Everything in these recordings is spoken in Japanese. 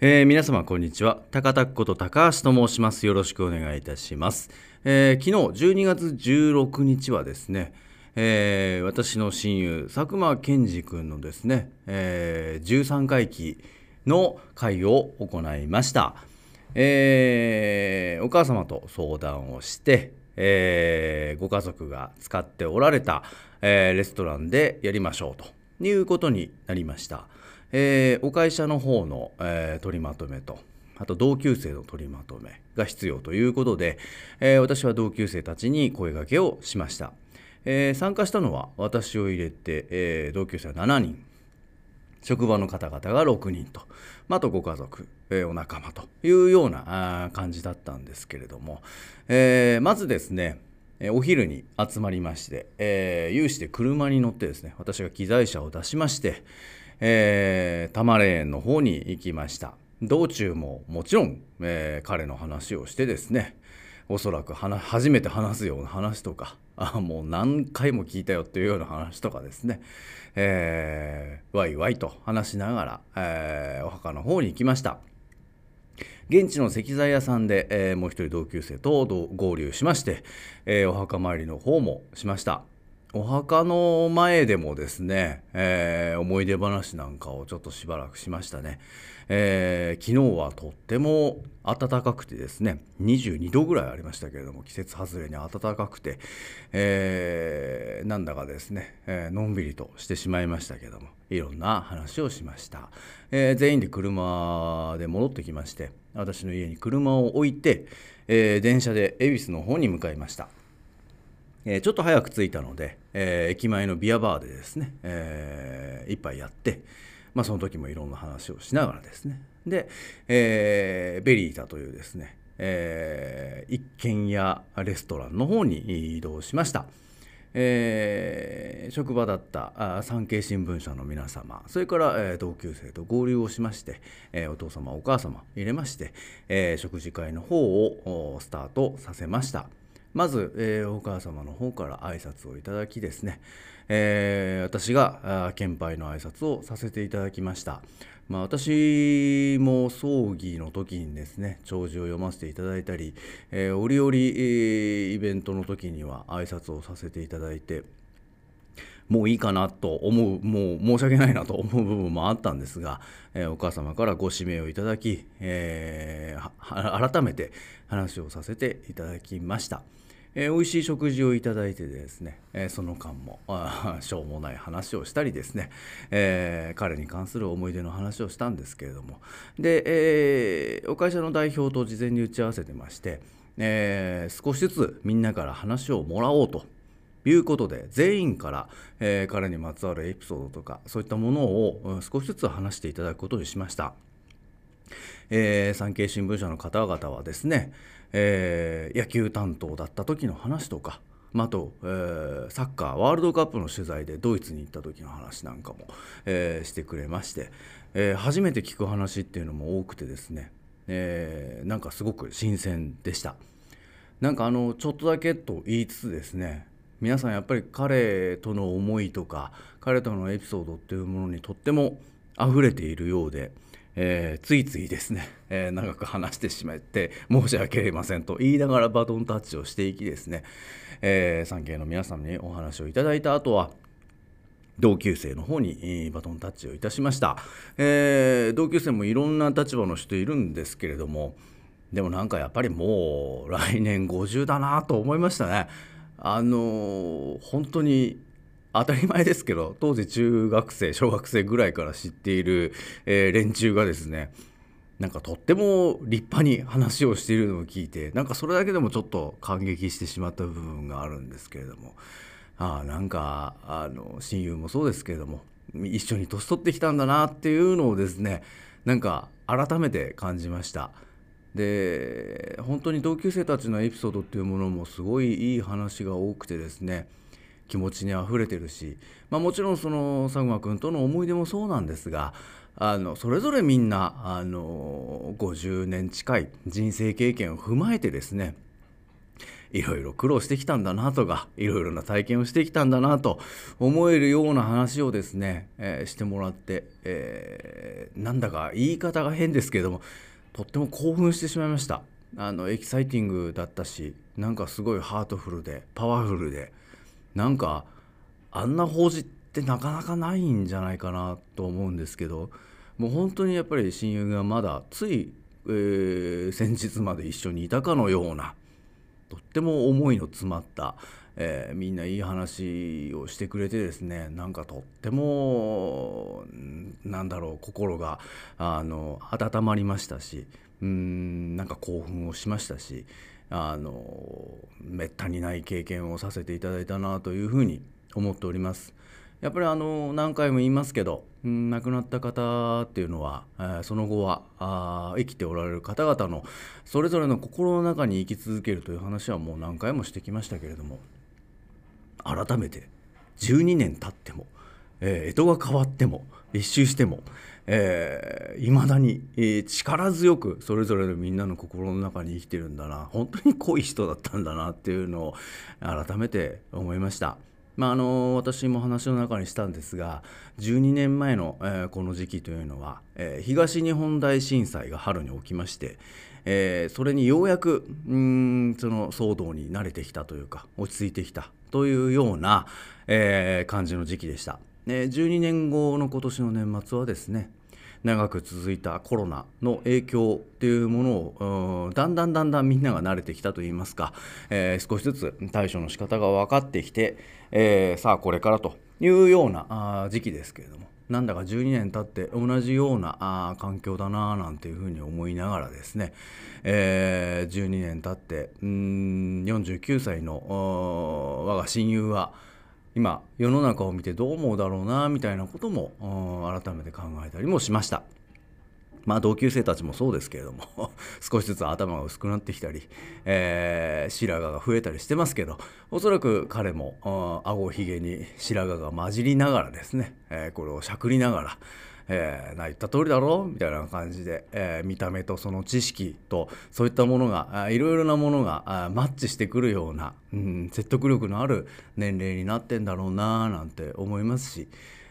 えー、皆様こんにちは。高田こと高橋と申します。よろしくお願いいたします、えー、昨日12月16日はですね、えー、私の親友佐久間健二君のですね、え13回忌の会を行いました、えお母様と相談をして、えご家族が使っておられた、えレストランでやりましょうということになりました。えー、お会社の方の、えー、取りまとめと、あと同級生の取りまとめが必要ということで、えー、私は同級生たちに声掛けをしました。えー、参加したのは私を入れて、えー、同級生は7人、職場の方々が6人と、あとご家族、えー、お仲間というような感じだったんですけれども、えー、まずですね、お昼に集まりまして、えー、有志で車に乗ってですね、私が機材車を出しまして、えー、多摩レーンの方に行きました。道中ももちろん、えー、彼の話をしてですねおそらく初めて話すような話とかあもう何回も聞いたよっていうような話とかですね、えー、ワイワイと話しながら、えー、お墓の方に行きました。現地の石材屋さんで、えー、もう一人同級生と合流しまして、えー、お墓参りの方もしました。お墓の前でもですね、えー、思い出話なんかをちょっとしばらくしましたね、えー、昨日はとっても暖かくてですね22度ぐらいありましたけれども季節外れに暖かくて、えー、なんだかですね、えのんびりとしてしまいましたけれどもいろんな話をしました、え全員で車で戻ってきまして私の家に車を置いて、え電車で恵比寿の方に向かいました。えちょっと早く着いたので、え、駅前のビアバーでですね、えー、一杯やって、まあ、その時もいろんな話をしながらですねで、えー、ベリータというですね、えー、一軒家レストランの方に移動しました。えー、職場だった産経新聞社の皆様それから、えー、同級生と合流をしまして、えー、お父様お母様入れまして、え食事会の方をスタートさせました。まず、えー、お母様の方から挨拶をいただきですね、えー、私が献杯の挨拶をさせていただきました。まあ、私も葬儀の時にですね弔辞を読ませていただいたり、えー、折々、えー、イベントの時には挨拶をさせていただいてもういいかなと思うもう申し訳ないなと思う部分もあったんですが、えー、お母様からご指名をいただき、えー、改めて話をさせていただきました。えー、美味しい食事をいただいてですね、えー、その間もしょうもない話をしたりですね、えー、彼に関する思い出の話をしたんですけれどもで、えー、お会社の代表と事前に打ち合わせてまして、えー、少しずつみんなから話をもらおうということで全員から、えー、彼にまつわるエピソードとかそういったものを少しずつ話していただくことにしました。えー、産経新聞社の方々はですね、えー、野球担当だった時の話とか、あ、あと、えー、サッカーワールドカップの取材でドイツに行った時の話なんかも、えー、してくれまして、えー、初めて聞く話っていうのも多くてですね、えー、なんかすごく新鮮でした。なんかあのちょっとだけと言いつつですね皆さんやっぱり彼との思いとか彼とのエピソードっていうものにとっても溢れているようで。えー、ついついですね、えー、長く話してしまって申し訳ありませんと言いながらバトンタッチをしていきですね、えー、産経の皆様にお話をいただいた後は同級生の方にバトンタッチをいたしました、えー、同級生もいろんな立場の人いるんですけれどもでもなんかやっぱりもう来年50だなと思いましたねあの本当に当たり前ですけど 当時中学生小学生ぐらいから知っている、えー、連中がですねなんかとっても立派に話をしているのを聞いてなんかそれだけでもちょっと感激してしまった部分があるんですけれどもあなんかあの親友もそうですけれども一緒に年取ってきたんだなっていうのをですねなんか改めて感じました。で本当に同級生たちのエピソードっていうものもすごいいい話が多くてですね気持ちにあふれてるし、まあ、もちろんその佐久間君との思い出もそうなんですがあのそれぞれみんなあの50年近い人生経験を踏まえてですねいろいろ苦労してきたんだなとかいろいろな体験をしてきたんだなと思えるような話をですね、えー、してもらって、えー、なんだか言い方が変ですけどもとっても興奮してしまいました。あのエキサイティングだったしなんかすごいハートフルでパワフルでなんかあんな法事ってなかなかないんじゃないかなと思うんですけどもう本当にやっぱり親友がまだつい、えー、先日まで一緒にいたかのようなとっても思いの詰まった、えー、みんないい話をしてくれてですねなんかとってもなんだろう心があの温まりましたしうんなんか興奮をしましたしあのめったにない経験をさせていただいたなというふうに思っております。やっぱりあの何回も言いますけど、うん、亡くなった方っていうのは、えー、その後はあ生きておられる方々のそれぞれの心の中に生き続けるという話はもう何回もしてきましたけれども改めて12年経っても、えー、干支が変わっても一周してもいま、えー、だに、えー、力強くそれぞれのみんなの心の中に生きてるんだな本当に濃い人だったんだなっていうのを改めて思いました。まあ、あの私も話の中にしたんですが12年前の、えー、この時期というのは、えー、東日本大震災が春に起きまして、えー、それにようやくうんその騒動に慣れてきたというか落ち着いてきたというような、え感じの時期でした。12年後の今年の年末はですね長く続いたコロナの影響っていうものをだんだんだんだんみんなが慣れてきたといいますか、えー、少しずつ対処の仕方が分かってきて、えー、さあこれからというような時期ですけれどもなんだか12年経って同じようなあ環境だななんていうふうに思いながらですね、えー、12年経ってうん49歳の我が親友は今世の中を見てどう思うだろうなみたいなことも改めて考えたりもしました。まあ同級生たちもそうですけれども 少しずつ頭が薄くなってきたり、えー、白髪が増えたりしてますけどおそらく彼もあ顎ひげに白髪が混じりながらですね、えー、これをしゃくりながら、えー、な言った通りだろうみたいな感じで、えー、見た目とその知識とそういったものがいろいろなものがマッチしてくるような、うん、説得力のある年齢になってんだろうななんて思いますし、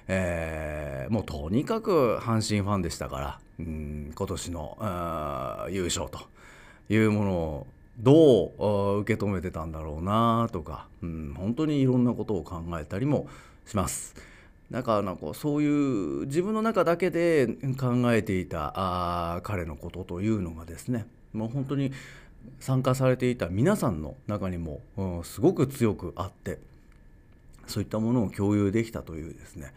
えー、もうとにかく阪神ファンでしたから、うん、今年の優勝というものをどう受け止めてたんだろうなとか、うん、本当にいろんなことを考えたりもします。なんかなんかそういう自分の中だけで考えていたあ彼のことというのがですねもう本当に参加されていた皆さんの中にも、うん、すごく強くあってそういったものを共有できたというですね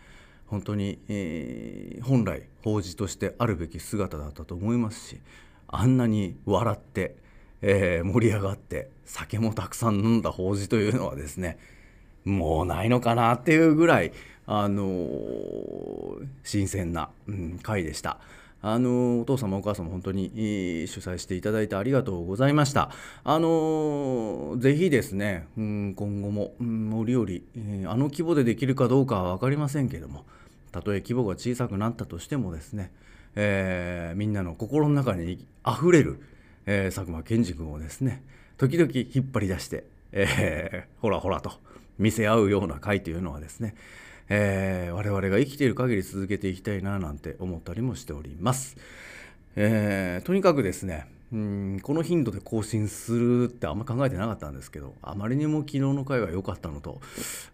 本当に、えー、本来法事としてあるべき姿だったと思いますしあんなに笑って、えー、盛り上がって酒もたくさん飲んだ法事というのはですねもうないのかなっていうぐらいあのー、新鮮な、うん、回でした。あのお父様お母様本当に主催していただいてありがとうございました。あのぜひですね、うん、今後も、うん、折々、えー、あの規模でできるかどうかは分かりませんけどもたとえ規模が小さくなったとしてもですね、えー、みんなの心の中にあふれる、えー、佐久間健二君をですね時々引っ張り出して、えー、ほらほらと見せ合うような回というのはですねえー、我々が生きている限り続けていきたいななんて思ったりもしております。えー、とにかくですねうんこの頻度で更新するってあんま考えてなかったんですけどあまりにも昨日の回は良かったのと、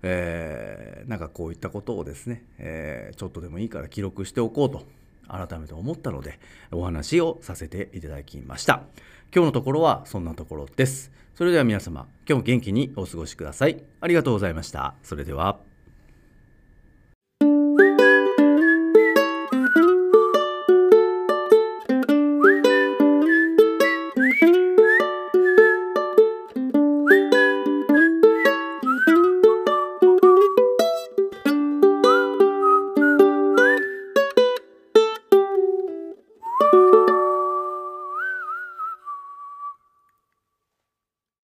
えー、なんかこういったことをですね、えー、ちょっとでもいいから記録しておこうと改めて思ったのでお話をさせていただきました。今日のところはそんなところです。それでは皆様今日も元気にお過ごしください。ありがとうございました。それでは。